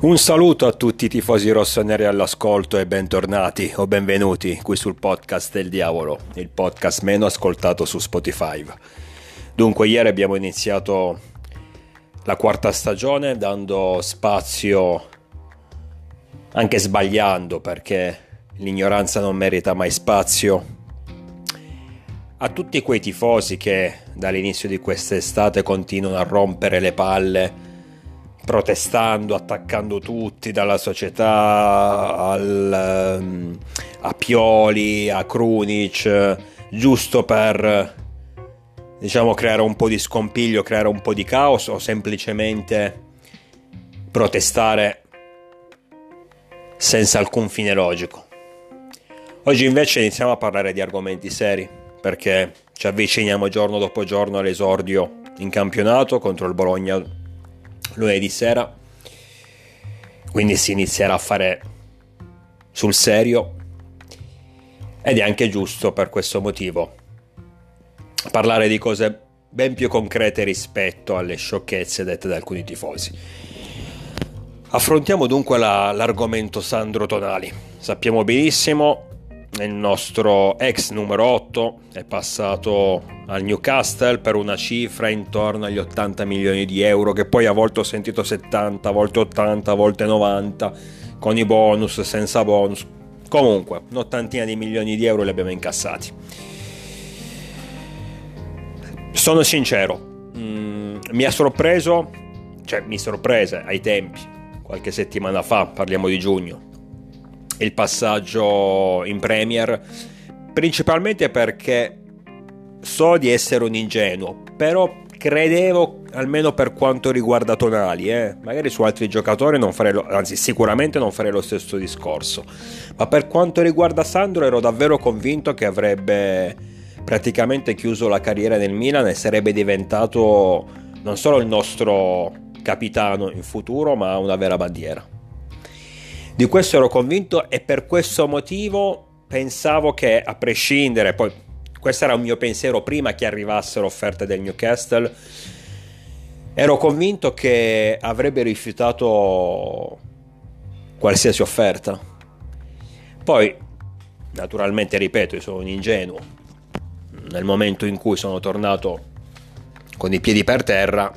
Un saluto a tutti i tifosi rossoneri all'ascolto e bentornati o benvenuti qui sul podcast del diavolo, il podcast meno ascoltato su Spotify. Dunque, ieri abbiamo iniziato la quarta stagione dando spazio, anche sbagliando perché l'ignoranza non merita mai spazio, a tutti quei tifosi che dall'inizio di quest'estate continuano a rompere le palle protestando, attaccando tutti, dalla società al, um, a Pioli, a Krunic, giusto per diciamo creare un po' di scompiglio, creare un po' di caos o semplicemente protestare senza alcun fine logico. Oggi invece iniziamo a parlare di argomenti seri perché ci avviciniamo giorno dopo giorno all'esordio in campionato contro il Bologna lunedì sera, quindi si inizierà a fare sul serio ed è anche giusto per questo motivo parlare di cose ben più concrete rispetto alle sciocchezze dette da alcuni tifosi. Affrontiamo dunque la, l'argomento Sandro Tonali. Sappiamo benissimo il nostro ex numero 8 è passato al Newcastle per una cifra intorno agli 80 milioni di euro che poi a volte ho sentito 70, a volte 80, a volte 90 con i bonus, senza bonus. Comunque un'ottantina di milioni di euro li abbiamo incassati. Sono sincero mm, mi ha sorpreso cioè mi sorprese ai tempi qualche settimana fa parliamo di giugno il passaggio in Premier, principalmente perché so di essere un ingenuo, però credevo, almeno per quanto riguarda Tonali, eh, magari su altri giocatori non farei, lo, anzi sicuramente non farei lo stesso discorso, ma per quanto riguarda Sandro ero davvero convinto che avrebbe praticamente chiuso la carriera nel Milan e sarebbe diventato non solo il nostro capitano in futuro, ma una vera bandiera. Di questo ero convinto e per questo motivo pensavo che a prescindere, poi questo era un mio pensiero prima che arrivassero offerte del Newcastle, ero convinto che avrebbe rifiutato qualsiasi offerta. Poi, naturalmente, ripeto, sono un ingenuo. Nel momento in cui sono tornato con i piedi per terra,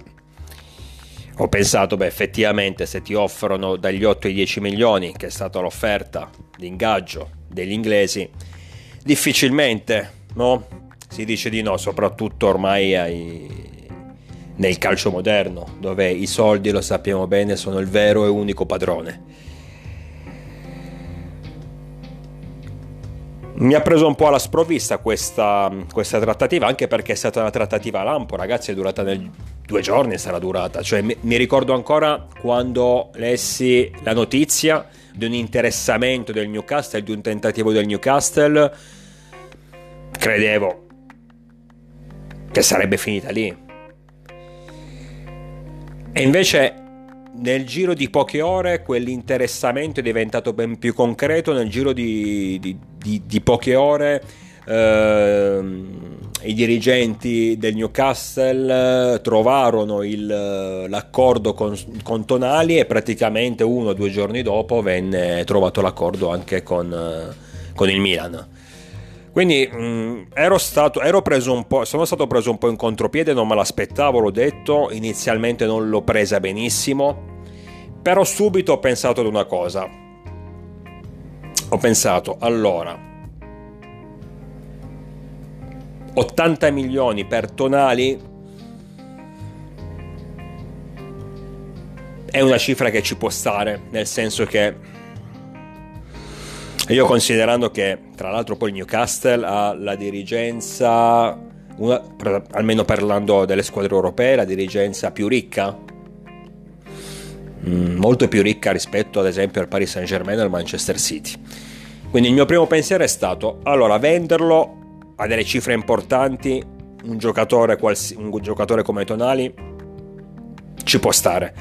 ho pensato, beh, effettivamente se ti offrono dagli 8 ai 10 milioni, che è stata l'offerta di ingaggio degli inglesi, difficilmente no? si dice di no, soprattutto ormai ai... nel calcio moderno, dove i soldi, lo sappiamo bene, sono il vero e unico padrone. Mi ha preso un po' alla sprovvista questa, questa trattativa, anche perché è stata una trattativa a lampo, ragazzi, è durata nel due giorni sarà durata. Cioè, mi, mi ricordo ancora quando lessi la notizia di un interessamento del Newcastle, di un tentativo del Newcastle, credevo che sarebbe finita lì. E invece nel giro di poche ore quell'interessamento è diventato ben più concreto, nel giro di, di, di, di poche ore Ehm, i dirigenti del Newcastle eh, trovarono il, eh, l'accordo con, con, Tonali e praticamente uno o due giorni dopo venne trovato l'accordo anche con, eh, con il Milan. Quindi mh, mm, ero, stato, ero preso un po', sono stato preso un po' in contropiede, non me l'aspettavo, l'ho detto, inizialmente non l'ho presa benissimo, però subito ho pensato ad una cosa. Ho pensato, allora, 80 milioni per Tonali è una cifra che ci può stare, nel senso che io considerando che tra l'altro poi il Newcastle ha la dirigenza, una, almeno parlando delle squadre europee, la dirigenza più ricca, mm, molto più ricca rispetto ad esempio al Paris Saint Germain e al Manchester City. Quindi il mio primo pensiero è stato, allora venderlo a delle cifre importanti, un giocatore, un giocatore come Tonali ci può stare.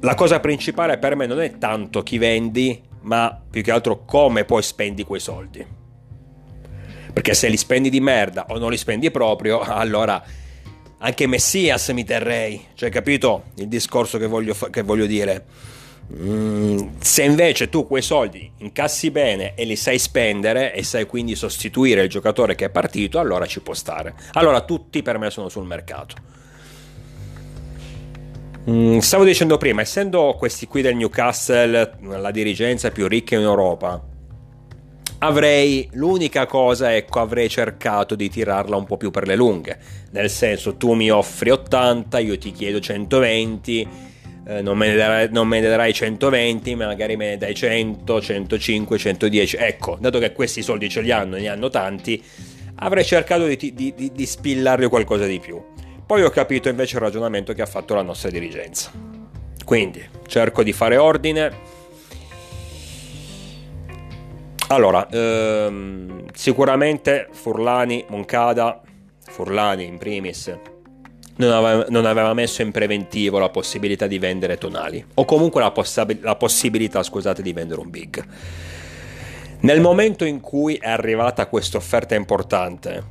La cosa principale per me non è tanto chi vendi, ma più che altro come poi spendi quei soldi. Perché se li spendi di merda o non li spendi proprio, allora anche Messias mi terrei. Cioè, capito il discorso che voglio, che voglio dire? Mm, se invece tu quei soldi incassi bene e li sai spendere e sai quindi sostituire il giocatore che è partito, allora ci può stare. Allora tutti per me sono sul mercato. Mm, stavo dicendo prima, essendo questi qui del Newcastle la dirigenza più ricca in Europa, avrei l'unica cosa, ecco, avrei cercato di tirarla un po' più per le lunghe. Nel senso, tu mi offri 80, io ti chiedo 120 eh, non, me darai, non, me ne darai, 120, ma magari me ne dai 100, 105, 110. Ecco, dato che questi soldi ce li hanno ne hanno tanti, avrei cercato di, di, di, di spillarli qualcosa di più. Poi ho capito invece il ragionamento che ha fatto la nostra dirigenza. Quindi cerco di fare ordine. Allora, ehm, sicuramente Furlani, Moncada, Furlani in primis, non aveva, non aveva, messo in preventivo la possibilità di vendere tonali o comunque la, poss- la possibilità scusate, di vendere un big. Nel momento in cui è arrivata questa offerta importante,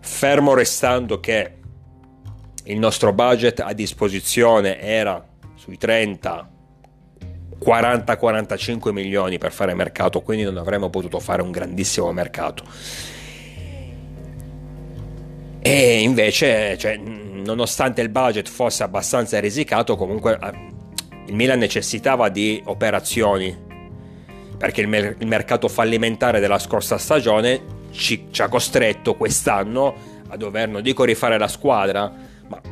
fermo restando che il nostro budget a disposizione era sui 30 40-45 milioni per fare mercato, quindi non avremmo potuto fare un grandissimo mercato. E invece, cioè, nonostante il budget fosse abbastanza risicato, comunque eh, il Milan necessitava di operazioni perché il, mer- il mercato fallimentare della scorsa stagione ci, ci, ha costretto quest'anno a dover, non dico rifare la squadra,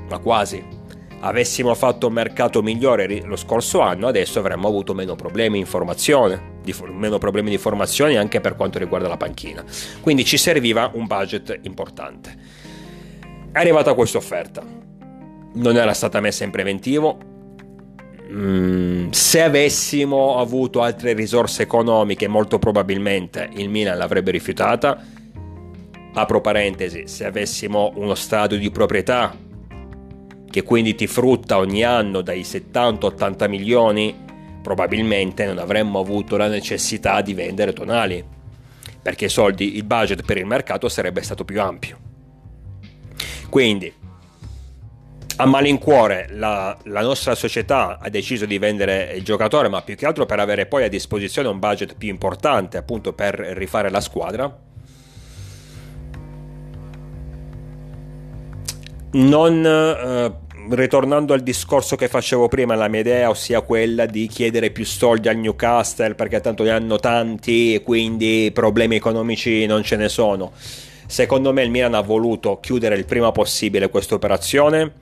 ma, quasi. Avessimo fatto un mercato migliore lo scorso anno, adesso avremmo avuto meno problemi in formazione, di, meno problemi di formazione anche per quanto riguarda la panchina. Quindi ci serviva un budget importante. È arrivata questa offerta. Non era stata messa in preventivo. Mm, se avessimo avuto altre risorse economiche, molto probabilmente il Milan l'avrebbe rifiutata. Apro parentesi, se avessimo uno stadio di proprietà che quindi ti frutta ogni anno dai 70-80 milioni, probabilmente non avremmo avuto la necessità di vendere tonali, perché i soldi, il budget per il mercato sarebbe stato più ampio. Quindi, a malincuore, la, la nostra società ha deciso di vendere il giocatore, ma più che altro per avere poi a disposizione un budget più importante, appunto per rifare la squadra. Non eh, ritornando al discorso che facevo prima, la mia idea, ossia quella di chiedere più soldi al Newcastle perché tanto ne hanno tanti e quindi problemi economici non ce ne sono. Secondo me il Milan ha voluto chiudere il prima possibile questa operazione.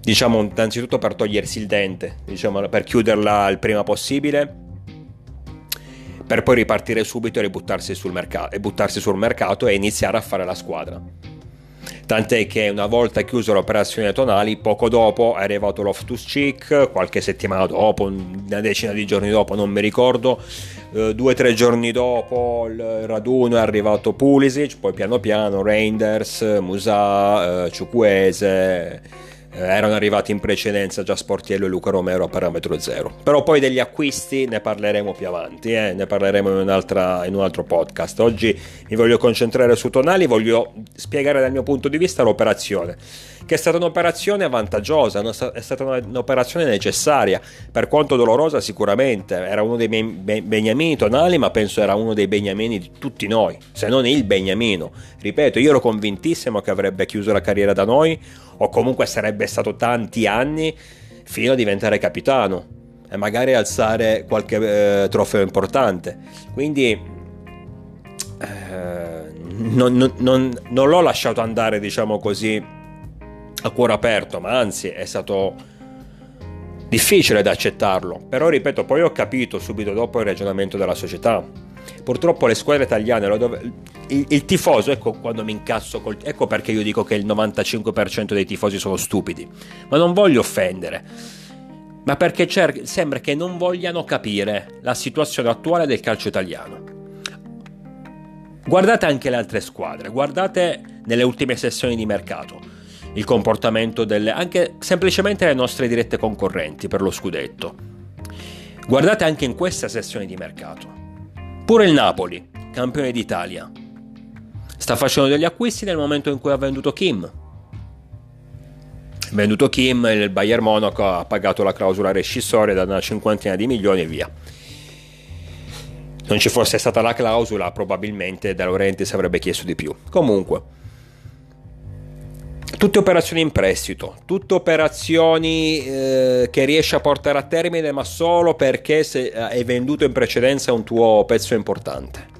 Diciamo innanzitutto per togliersi il dente, diciamo, per chiuderla il prima possibile, per poi ripartire subito e buttarsi sul, mercato, e buttarsi sul mercato e iniziare a fare la squadra. Tant'è che una volta chiuso l'operazione tonali, poco dopo è arrivato Loftus Cheek, qualche settimana dopo, una decina di giorni dopo, non mi ricordo, eh, due o tre giorni dopo il raduno è arrivato Pulisic, poi piano piano Reinders, Musa, eh, Ciucuese erano arrivati in precedenza già Sportiello e Luca Romero a parametro zero. Però poi degli acquisti ne parleremo più avanti, eh? ne parleremo in, in, un altro podcast. Oggi mi voglio concentrare su Tonali, voglio spiegare dal mio punto di vista l'operazione che è stata un'operazione vantaggiosa, è stata un'operazione necessaria, per quanto dolorosa sicuramente, era uno dei beniamini tonali, ma penso era uno dei beniamini di tutti noi, se non il beniamino. Ripeto, io ero convintissimo che avrebbe chiuso la carriera da noi, o comunque sarebbe stato tanti anni fino a diventare capitano e magari alzare qualche eh, trofeo importante. Quindi eh, non, non, non, non l'ho lasciato andare, diciamo così, a cuore aperto, ma anzi è stato difficile da accettarlo. Però ripeto, poi ho capito subito dopo il ragionamento della società. Purtroppo le squadre italiane, dove... il, il, tifoso, ecco quando mi incazzo, col... ecco perché io dico che il 95% dei tifosi sono stupidi, ma non voglio offendere, ma perché cer- sembra che non vogliano capire la situazione attuale del calcio italiano. Guardate anche le altre squadre, guardate nelle ultime sessioni di mercato il comportamento delle anche semplicemente le nostre dirette concorrenti per lo scudetto. Guardate anche in questa sessione di mercato. Pure il Napoli, campione d'Italia, sta facendo degli acquisti nel momento in cui ha venduto Kim. venduto Kim, il Bayern Monaco ha pagato la clausola rescissoria da una cinquantina di milioni e via. Non ci fosse stata la clausola, probabilmente De Laurentiis avrebbe chiesto di più. Comunque, tutte operazioni in prestito, tutte operazioni eh, che riesci a portare a termine, ma solo perché hai venduto in precedenza un tuo pezzo importante.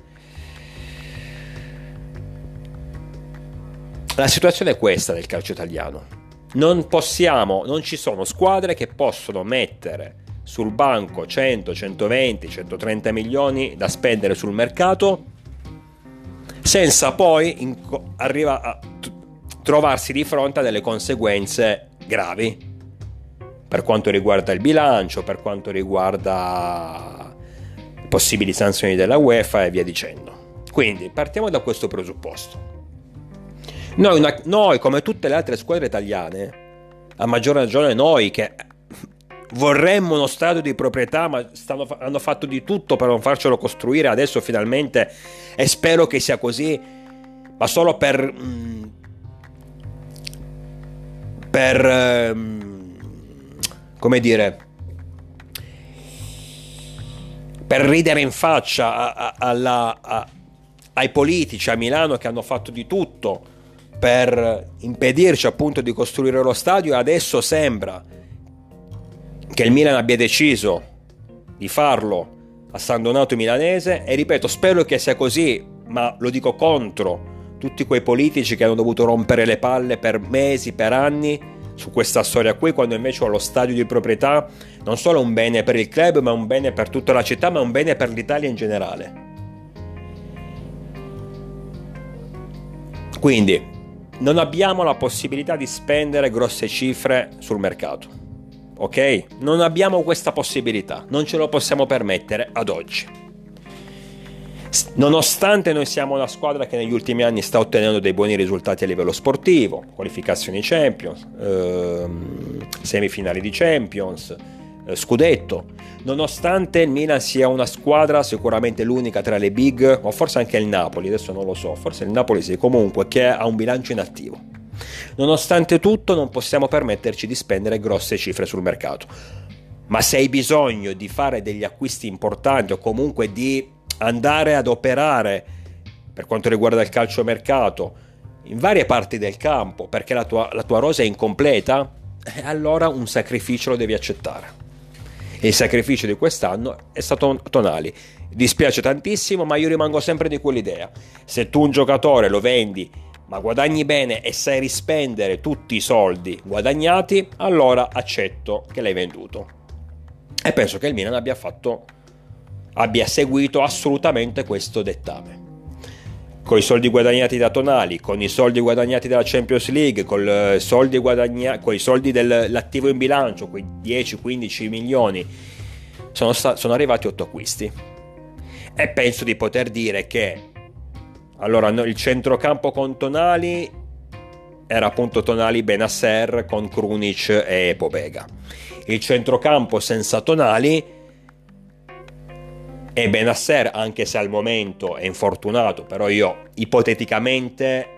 La situazione è questa nel calcio italiano. Non possiamo, non ci sono squadre che possono mettere sul banco 100, 120, 130 milioni da spendere sul mercato senza poi inco- arriva a trovarsi di fronte a delle conseguenze gravi per quanto riguarda il bilancio, per quanto riguarda possibili sanzioni della UEFA e via dicendo. Quindi partiamo da questo presupposto. Noi, una, noi, come tutte le altre squadre italiane, a maggior ragione noi che vorremmo uno stadio di proprietà, ma stanno, hanno fatto di tutto per non farcelo costruire adesso finalmente, e spero che sia così, ma solo per... Mm, per... Mm, come dire... Per ridere in faccia a, a, alla, a, ai politici a Milano che hanno fatto di tutto per impedirci appunto di costruire lo stadio e adesso sembra che il Milan abbia deciso di farlo a San Donato Milanese e ripeto spero che sia così ma lo dico contro tutti quei politici che hanno dovuto rompere le palle per mesi, per anni su questa storia qui quando invece lo stadio di proprietà non solo un bene per il club ma un bene per tutta la città ma un bene per l'Italia in generale. Quindi non abbiamo la possibilità di spendere grosse cifre sul mercato. Ok? Non abbiamo questa possibilità, non ce lo possiamo permettere ad oggi. Nonostante noi siamo una squadra che negli ultimi anni sta ottenendo dei buoni risultati a livello sportivo, qualificazioni Champions, ehm, semifinali di Champions, eh, scudetto, nonostante il Milan sia una squadra sicuramente l'unica tra le big, o forse anche il Napoli, adesso non lo so, forse il Napoli sì, comunque che ha un bilancio inattivo. Nonostante tutto non possiamo permetterci di spendere grosse cifre sul mercato. Ma se hai bisogno di fare degli acquisti importanti o comunque di andare ad operare per quanto riguarda il calcio mercato in varie parti del campo perché la tua, la tua rosa è incompleta, eh, allora un sacrificio lo devi accettare il sacrificio di quest'anno è stato Tonali. Dispiace tantissimo, ma io rimango sempre di quell'idea. Se tu un giocatore lo vendi, ma guadagni bene e sai rispendere tutti i soldi guadagnati, allora accetto che l'hai venduto. E penso che il Milan abbia fatto abbia seguito assolutamente questo dettame con i soldi guadagnati da Tonali, con i soldi guadagnati dalla Champions League, con, eh, soldi guadagna- con i soldi dell'attivo in bilancio, quei 10-15 milioni, sono, sta- sono arrivati 8 acquisti. E penso di poter dire che allora il centrocampo con Tonali era appunto Tonali Benasser con Krunic e Pobega. Il centrocampo senza Tonali e Benasser, anche se al momento è infortunato, però io ipoteticamente,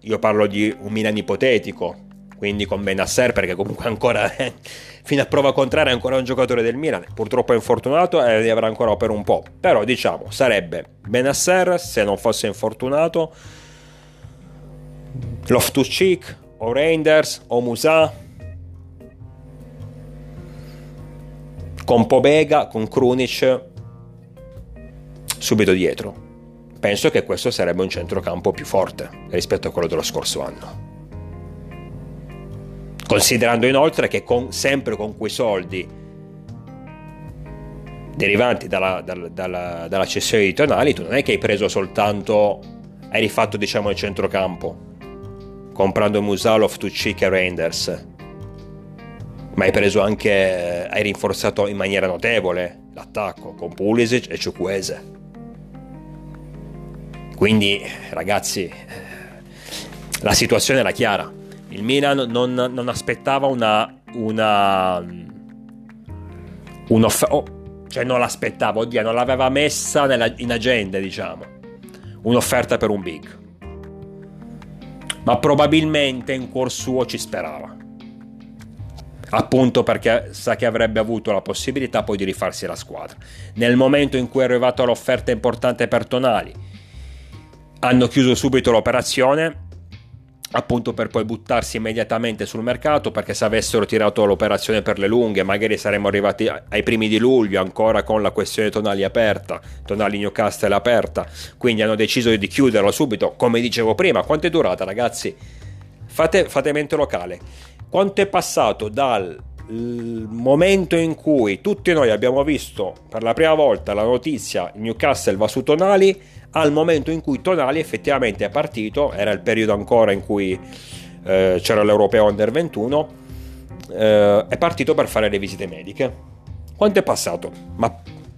io parlo di un Milan ipotetico, quindi con Benasser perché comunque ancora fino a prova contraria è ancora un giocatore del Milan, purtroppo è infortunato e ne avrà ancora per un po', però diciamo sarebbe Benasser se non fosse infortunato, Loftus-Cheek o Reinders o Musa con Pobega, con Krunic subito dietro. Penso che questo sarebbe un centrocampo più forte rispetto a quello dello scorso anno. Considerando inoltre che con, sempre con quei soldi derivanti dalla, dalla, dalla, dalla, cessione di Tonali, tu non è che hai preso soltanto, hai rifatto diciamo il centrocampo, comprando Musalov, Tucci e Reinders, ma hai preso anche, hai rinforzato in maniera notevole l'attacco con Pulisic e Ciucuese. Quindi, ragazzi, la situazione era chiara. Il Milan non, non aspettava una. una un'offerta. Oh, cioè, non l'aspettava, oddio, non l'aveva messa nella, in agenda, diciamo. Un'offerta per un big. Ma probabilmente in cuor suo ci sperava. appunto perché sa che avrebbe avuto la possibilità poi di rifarsi la squadra. Nel momento in cui è arrivata l'offerta importante per Tonali, hanno chiuso subito l'operazione appunto per poi buttarsi immediatamente sul mercato perché se avessero tirato l'operazione per le lunghe magari saremmo arrivati ai primi di luglio ancora con la questione tonali aperta tonali Newcastle aperta. Quindi hanno deciso di chiuderlo subito. Come dicevo prima quanto è durata ragazzi? Fate, fate mente locale. Quanto è passato dal momento in cui tutti noi abbiamo visto per la prima volta la notizia Newcastle va su Tonali al momento in cui Tonali effettivamente è partito, era il periodo ancora in cui eh, c'era l'Europeo Under 21, eh, è partito per fare le visite mediche. Quanto è passato? Ma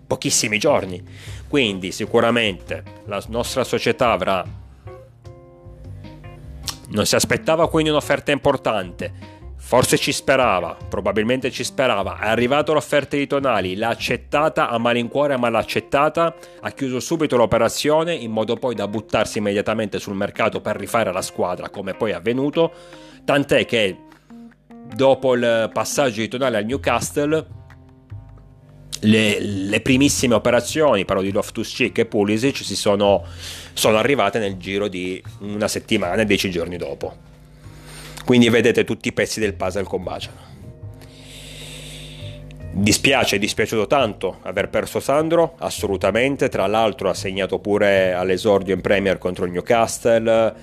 pochissimi giorni. Quindi sicuramente la nostra società avrà... Non si aspettava quindi un'offerta importante Forse ci sperava, probabilmente ci sperava. È arrivata l'offerta di Tonali, l'ha accettata a malincuore, ma l'ha accettata. Ha chiuso subito l'operazione in modo poi da buttarsi immediatamente sul mercato per rifare la squadra, come poi è avvenuto. Tant'è che dopo il passaggio di Tonali al Newcastle, le, le primissime operazioni, parlo di Loftus Cheek e Pulisic, si sono, sono arrivate nel giro di una settimana dieci giorni dopo. Quindi vedete tutti i pezzi del puzzle combaciano. Dispiace, è dispiaciuto tanto aver perso Sandro, assolutamente. Tra l'altro ha segnato pure all'esordio in Premier contro il Newcastle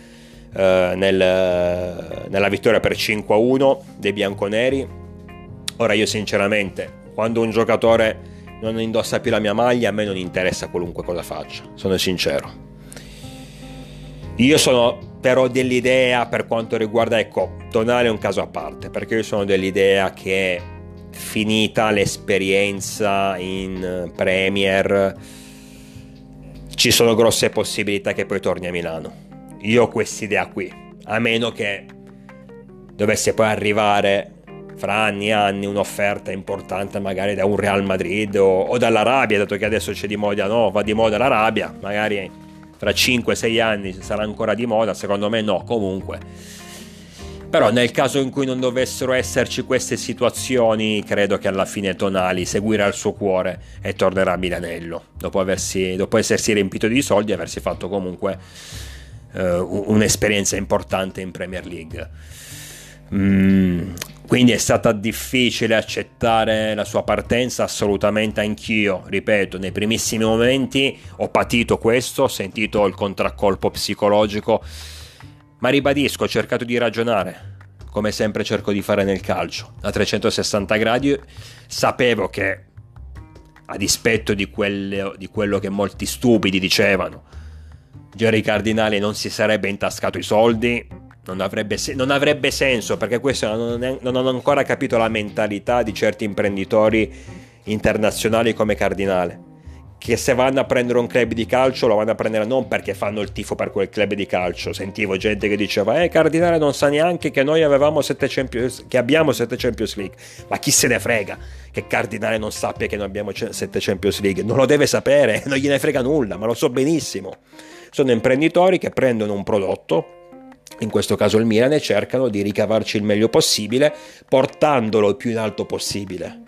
eh, nel, nella vittoria per 5-1 dei bianconeri. Ora io sinceramente, quando un giocatore non indossa più la mia maglia, a me non interessa qualunque cosa faccia, sono sincero. Io sono però dell'idea per quanto riguarda, ecco, Tonale è un caso a parte, perché io sono dell'idea che finita l'esperienza in Premier ci sono grosse possibilità che poi torni a Milano. Io ho quest'idea qui, a meno che dovesse poi arrivare fra anni e anni un'offerta importante magari da un Real Madrid o, o dall'Arabia, dato che adesso c'è di moda, no, va di moda l'Arabia, magari tra 5-6 anni sarà ancora di moda, secondo me no, comunque. Però nel caso in cui non dovessero esserci queste situazioni, credo che alla fine Tonali seguirà il suo cuore e tornerà a Milanello, dopo, aversi, dopo essersi riempito di soldi e aversi fatto comunque uh, un'esperienza importante in Premier League. Mm, quindi è stata difficile accettare la sua partenza, assolutamente anch'io, ripeto, nei primissimi momenti ho patito questo, ho sentito il contraccolpo psicologico, ma ribadisco, ho cercato di ragionare, come sempre cerco di fare nel calcio, a 360 gradi, sapevo che a dispetto di, quelle, di quello che molti stupidi dicevano, Jerry Cardinale non si sarebbe intascato i soldi, non avrebbe, se- non avrebbe, senso perché questo non, è, non hanno ancora capito la mentalità di certi imprenditori internazionali come Cardinale che se vanno a prendere un club di calcio lo vanno a prendere non perché fanno il tifo per quel club di calcio. Sentivo gente che diceva eh Cardinale non sa neanche che noi avevamo 7 Champions che abbiamo 7 Champions League. Ma chi se ne frega che Cardinale non sappia che noi abbiamo 7 Champions League? Non lo deve sapere non gliene frega nulla ma lo so benissimo. Sono imprenditori che prendono un prodotto in questo caso il Milan, e cercano di ricavarci il meglio possibile, portandolo il più in alto possibile.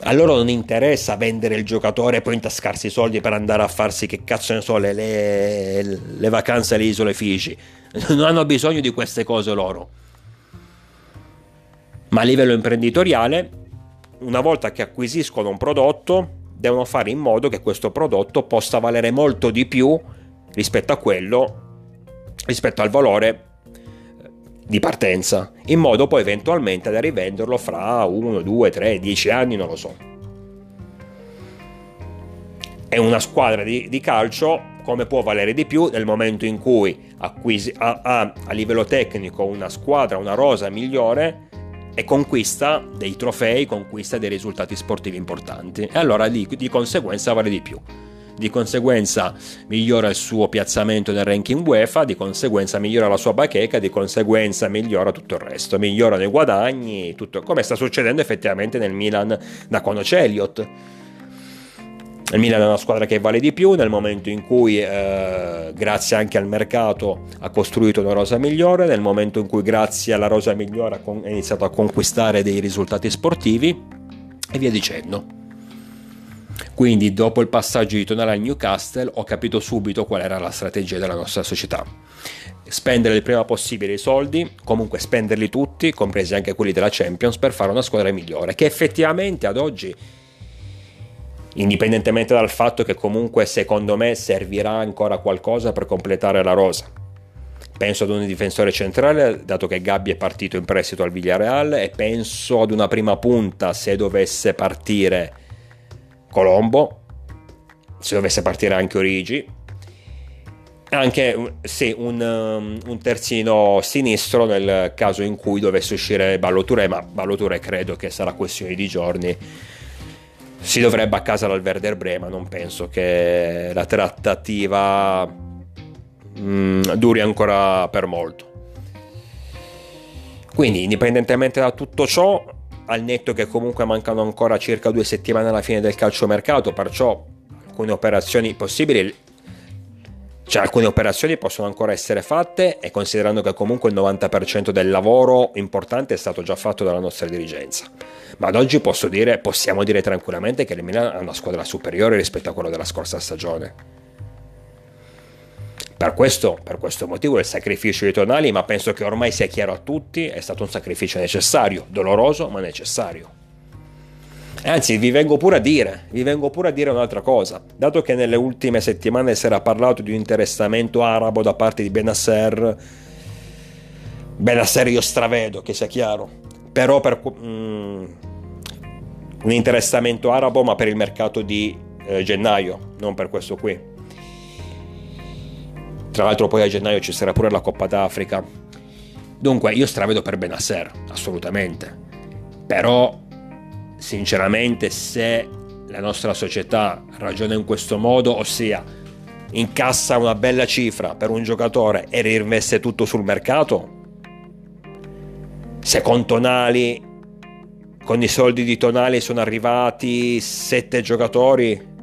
A loro non interessa vendere il giocatore e poi intascarsi i soldi per andare a farsi che cazzo ne so le, le, le vacanze alle isole Fiji. Non hanno bisogno di queste cose loro. Ma a livello imprenditoriale, una volta che acquisiscono un prodotto, devono fare in modo che questo prodotto possa valere molto di più rispetto a quello rispetto al valore eh, di partenza, in modo poi eventualmente da rivenderlo fra 1, 2, 3, 10 anni, non lo so. È una squadra di, di calcio come può valere di più nel momento in cui acquisi, ha, ha, a livello tecnico una squadra, una rosa migliore e conquista dei trofei, conquista dei risultati sportivi importanti e allora di, di conseguenza vale di più di conseguenza migliora il suo piazzamento nel ranking UEFA, di conseguenza migliora la sua bacheca, di conseguenza migliora tutto il resto, migliorano i guadagni, tutto come sta succedendo effettivamente nel Milan da quando c'è Elliott. il Milan è una squadra che vale di più nel momento in cui, eh, grazie anche al mercato, ha costruito una rosa migliore, nel momento in cui, grazie alla rosa migliore, ha iniziato a conquistare dei risultati sportivi e via dicendo. Quindi, dopo il passaggio di Tonale al Newcastle, ho capito subito qual era la strategia della nostra società. Spendere il prima possibile i soldi, comunque spenderli tutti, compresi anche quelli della Champions, per fare una squadra migliore, che effettivamente ad oggi indipendentemente dal fatto che comunque secondo me servirà ancora qualcosa per completare la rosa. Penso ad un difensore centrale, dato che Gabbi è partito in prestito al Villarreal, e penso ad una prima punta se dovesse partire Colombo, se dovesse partire anche Origi, anche sì, un, um, un, terzino sinistro nel caso in cui dovesse uscire Balloture, ma Balloture credo che sarà questione di giorni si dovrebbe a casa dal Werder Brema, non penso che la trattativa mm, duri ancora per molto. Quindi, indipendentemente da tutto ciò, al netto che comunque mancano ancora circa due settimane alla fine del calciomercato, perciò alcune operazioni possibili cioè alcune operazioni possono ancora essere fatte e considerando che comunque il 90% del lavoro importante è stato già fatto dalla nostra dirigenza. Ma ad oggi posso dire, possiamo dire tranquillamente che il Milan ha una squadra superiore rispetto a quella della scorsa stagione. Per questo, per questo motivo il sacrificio di Tonali, ma penso che ormai sia chiaro a tutti, è stato un sacrificio necessario, doloroso ma necessario. Anzi, vi vengo pure a dire, vi vengo pure a dire un'altra cosa. Dato che nelle ultime settimane si era parlato di un interessamento arabo da parte di Benasser, Benasser io stravedo, che sia chiaro, però per mm, un interessamento arabo ma per il mercato di eh, gennaio, non per questo qui. Tra l'altro poi a gennaio ci sarà pure la Coppa d'Africa. Dunque io stravedo per Benasser, assolutamente. Però sinceramente se la nostra società ragiona in questo modo, ossia incassa una bella cifra per un giocatore e reinveste tutto sul mercato, se con Tonali, con i soldi di Tonali sono arrivati sette giocatori,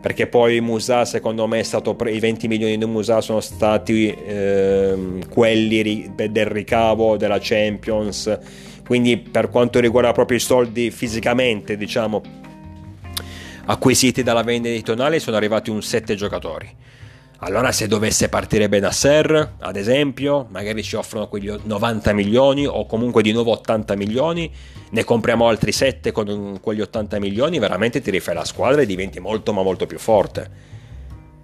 perché poi Musa secondo me è stato pre- i 20 milioni di Musa sono stati eh, quelli ri- del ricavo della Champions quindi per quanto riguarda proprio i soldi fisicamente, diciamo, acquisiti dalla vendita di Tonali sono arrivati un 7 giocatori. Allora se dovesse partire Benasser, ad esempio, magari ci offrono quegli 90 milioni o comunque di nuovo 80 milioni, ne compriamo altri 7 con quegli 80 milioni, veramente ti rifai la squadra e diventi molto ma molto più forte.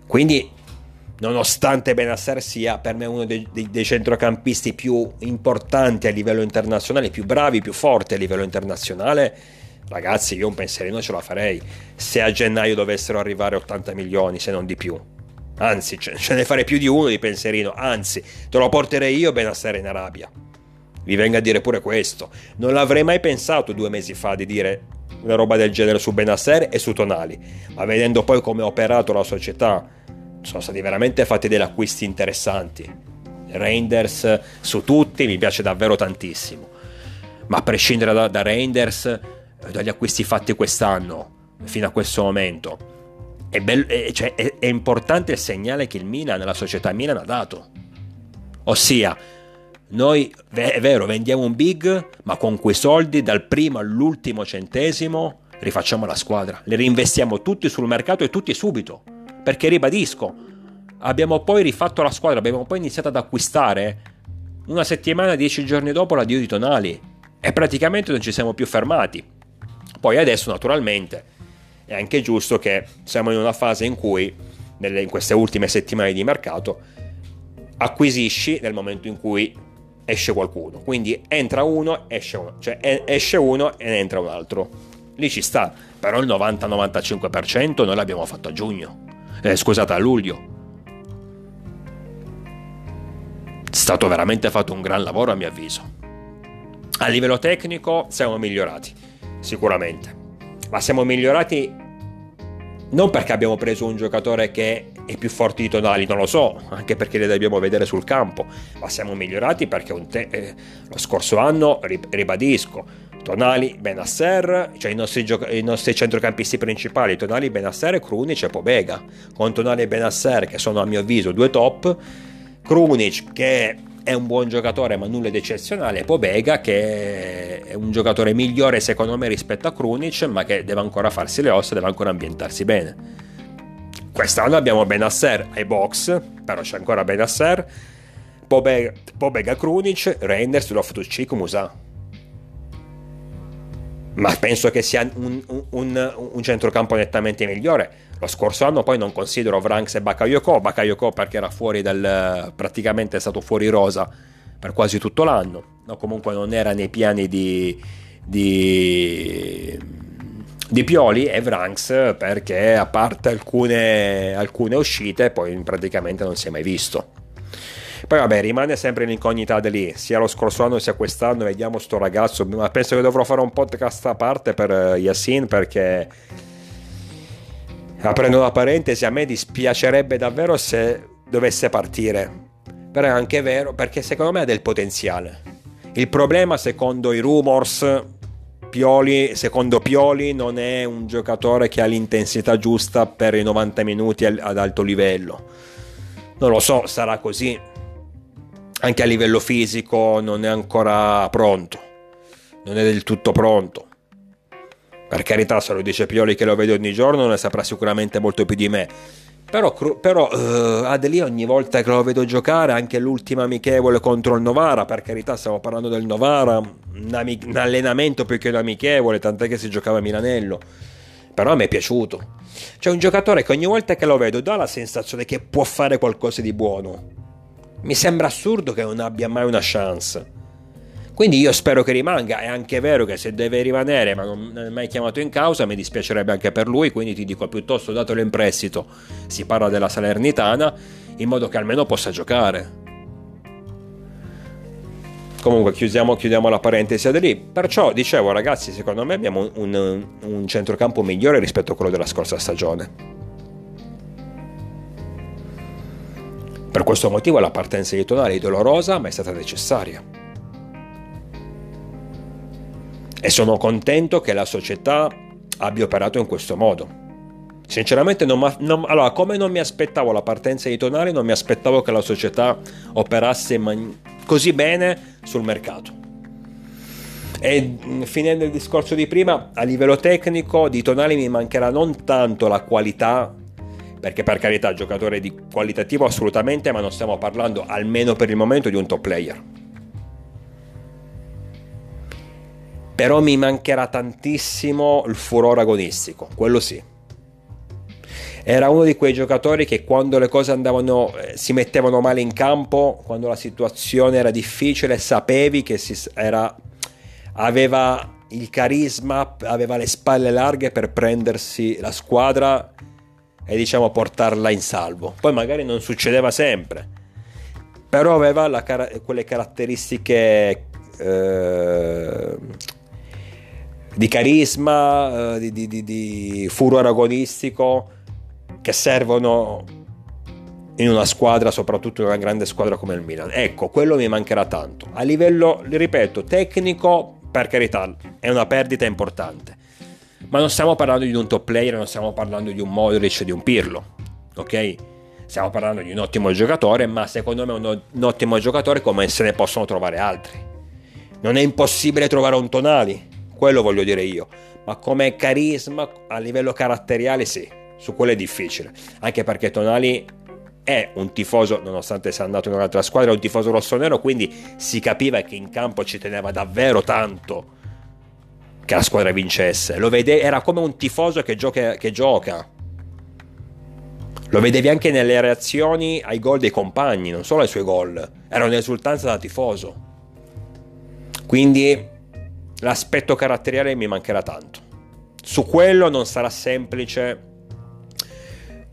Quindi nonostante Benasser sia per me uno dei, dei, dei, centrocampisti più importanti a livello internazionale, più bravi, più forti a livello internazionale, ragazzi io un pensierino ce la farei se a gennaio dovessero arrivare 80 milioni, se non di più. Anzi, ce ne farei più di uno di pensierino, anzi, te lo porterei io Benasser in Arabia. Vi venga a dire pure questo. Non l'avrei mai pensato due mesi fa di dire una roba del genere su Benasser e su Tonali, ma vedendo poi come ha operato la società sono stati veramente fatti degli acquisti interessanti. Reinders su tutti mi piace davvero tantissimo. Ma a prescindere da, da Reinders, eh, dagli acquisti fatti quest'anno, fino a questo momento, è, bello, è, cioè, è, è importante il segnale che il Milan, la società Milan ha dato. Ossia, noi è vero, vendiamo un big, ma con quei soldi dal primo all'ultimo centesimo rifacciamo la squadra. Le reinvestiamo tutti sul mercato e tutti subito perché ribadisco, abbiamo poi rifatto la squadra, abbiamo poi iniziato ad acquistare una settimana, dieci giorni dopo l'addio di Tonali e praticamente non ci siamo più fermati. Poi adesso naturalmente è anche giusto che siamo in una fase in cui nelle, in queste ultime settimane di mercato acquisisci nel momento in cui esce qualcuno. Quindi entra uno, esce uno, cioè esce uno e ne entra un altro. Lì ci sta, però il 90-95% noi l'abbiamo fatto a giugno eh, scusate, a luglio. È stato veramente fatto un gran lavoro a mio avviso. A livello tecnico siamo migliorati, sicuramente. Ma siamo migliorati non perché abbiamo preso un giocatore che è più forte di Tonali, non lo so, anche perché le dobbiamo vedere sul campo, ma siamo migliorati perché te- eh, lo scorso anno, ribadisco, Tonali, Benasser, cioè i nostri, gioc- i nostri centrocampisti principali, Tonali, Benasser, Krunic e Pobega. Con Tonali e Benasser che sono a mio avviso due top, Krunic che è un buon giocatore ma nulla di eccezionale, Pobega che è un giocatore migliore secondo me rispetto a Krunic ma che deve ancora farsi le ossa, deve ancora ambientarsi bene. Quest'anno abbiamo Benasser ai box, però c'è ancora Benasser, Pobega, Pobega Krunic, Reinders, Loftus-Cheek, Musa ma penso che sia un, un, un, centrocampo nettamente migliore. Lo scorso anno poi non considero Vranks e Bakayoko, Bakayoko perché era fuori dal... praticamente è stato fuori rosa per quasi tutto l'anno, no, comunque non era nei piani di, di, di Pioli e Vranks perché a parte alcune, alcune uscite poi praticamente non si è mai visto. Poi vabbè, rimane sempre l'incognita di lì, sia lo scorso anno sia quest'anno, vediamo sto ragazzo, ma penso che dovrò fare un podcast a parte per uh, Yassin perché aprendo una parentesi, a me dispiacerebbe davvero se dovesse partire. Però è anche vero perché secondo me ha del potenziale. Il problema, secondo i rumors, Pioli, secondo Pioli, non è un giocatore che ha l'intensità giusta per i 90 minuti ad alto livello. Non lo so, sarà così anche a livello fisico non è ancora pronto, non è del tutto pronto. Per carità, se lo dice Pioli che lo vede ogni giorno, ne saprà sicuramente molto più di me. Però, però uh, Adeli ogni volta che lo vedo giocare, anche l'ultima amichevole contro il Novara, per carità stiamo parlando del Novara, un, ami- un allenamento più che un amichevole, tant'è che si giocava a Milanello. Però a me è piaciuto. C'è un giocatore che ogni volta che lo vedo dà la sensazione che può fare qualcosa di buono mi sembra assurdo che non abbia mai una chance. Quindi io spero che rimanga, è anche vero che se deve rimanere ma non è mai chiamato in causa mi dispiacerebbe anche per lui, quindi ti dico piuttosto datelo in prestito, si parla della Salernitana, in modo che almeno possa giocare. Comunque chiudiamo, chiudiamo la parentesi da lì, perciò dicevo ragazzi secondo me abbiamo un, un, un centrocampo migliore rispetto a quello della scorsa stagione. Per questo motivo la partenza di Tonali è dolorosa ma è stata necessaria. E sono contento che la società abbia operato in questo modo. Sinceramente, non non, allora, come non mi aspettavo la partenza di Tonali, non mi aspettavo che la società operasse man- così bene sul mercato. E finendo il discorso di prima, a livello tecnico di Tonali mi mancherà non tanto la qualità perché per carità giocatore di qualitativo assolutamente, ma non stiamo parlando almeno per il momento di un top player. Però mi mancherà tantissimo il furore agonistico, quello sì. Era uno di quei giocatori che quando le cose andavano, eh, si mettevano male in campo, quando la situazione era difficile, sapevi che era, aveva il carisma, aveva le spalle larghe per prendersi la squadra e diciamo portarla in salvo. Poi magari non succedeva sempre, però aveva car- quelle caratteristiche eh, di carisma, eh, di, di, di furore agonistico che servono in una squadra, soprattutto in una grande squadra come il Milan. Ecco, quello mi mancherà tanto. A livello, ripeto, tecnico, per carità, è una perdita importante ma non stiamo parlando di un top player, non stiamo parlando di un Modric, di un Pirlo, ok? Stiamo parlando di un ottimo giocatore, ma secondo me un, un ottimo giocatore come se ne possono trovare altri. Non è impossibile trovare un Tonali, quello voglio dire io, ma come carisma a livello caratteriale sì, su quello è difficile, anche perché Tonali è un tifoso, nonostante sia andato in un'altra squadra, è un tifoso rossonero, quindi si capiva che in campo ci teneva davvero tanto che la squadra vincesse. Lo vede, era come un tifoso che gioca, che gioca. Lo vedevi anche nelle reazioni ai gol dei compagni, non solo ai suoi gol. Era un'esultanza da tifoso. Quindi l'aspetto caratteriale mi mancherà tanto. Su quello non sarà semplice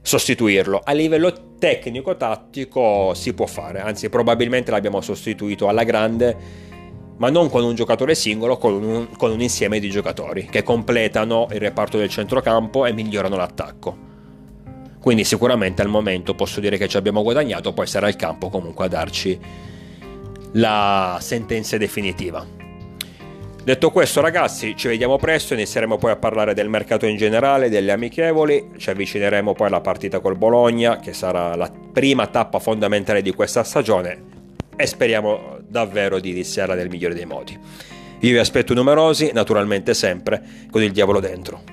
sostituirlo. A livello tecnico-tattico si può fare, anzi probabilmente l'abbiamo sostituito alla grande ma non con un giocatore singolo, con un, con un insieme di giocatori che completano il reparto del centrocampo e migliorano l'attacco. Quindi sicuramente al momento posso dire che ci abbiamo guadagnato, poi sarà il campo comunque a darci la sentenza definitiva. Detto questo, ragazzi, ci vediamo presto. Inizieremo poi a parlare del mercato in generale, delle amichevoli. Ci avvicineremo poi alla partita col Bologna, che sarà la prima tappa fondamentale di questa stagione. E speriamo davvero di iniziarla nel migliore dei modi. Io vi aspetto numerosi, naturalmente sempre con il diavolo dentro.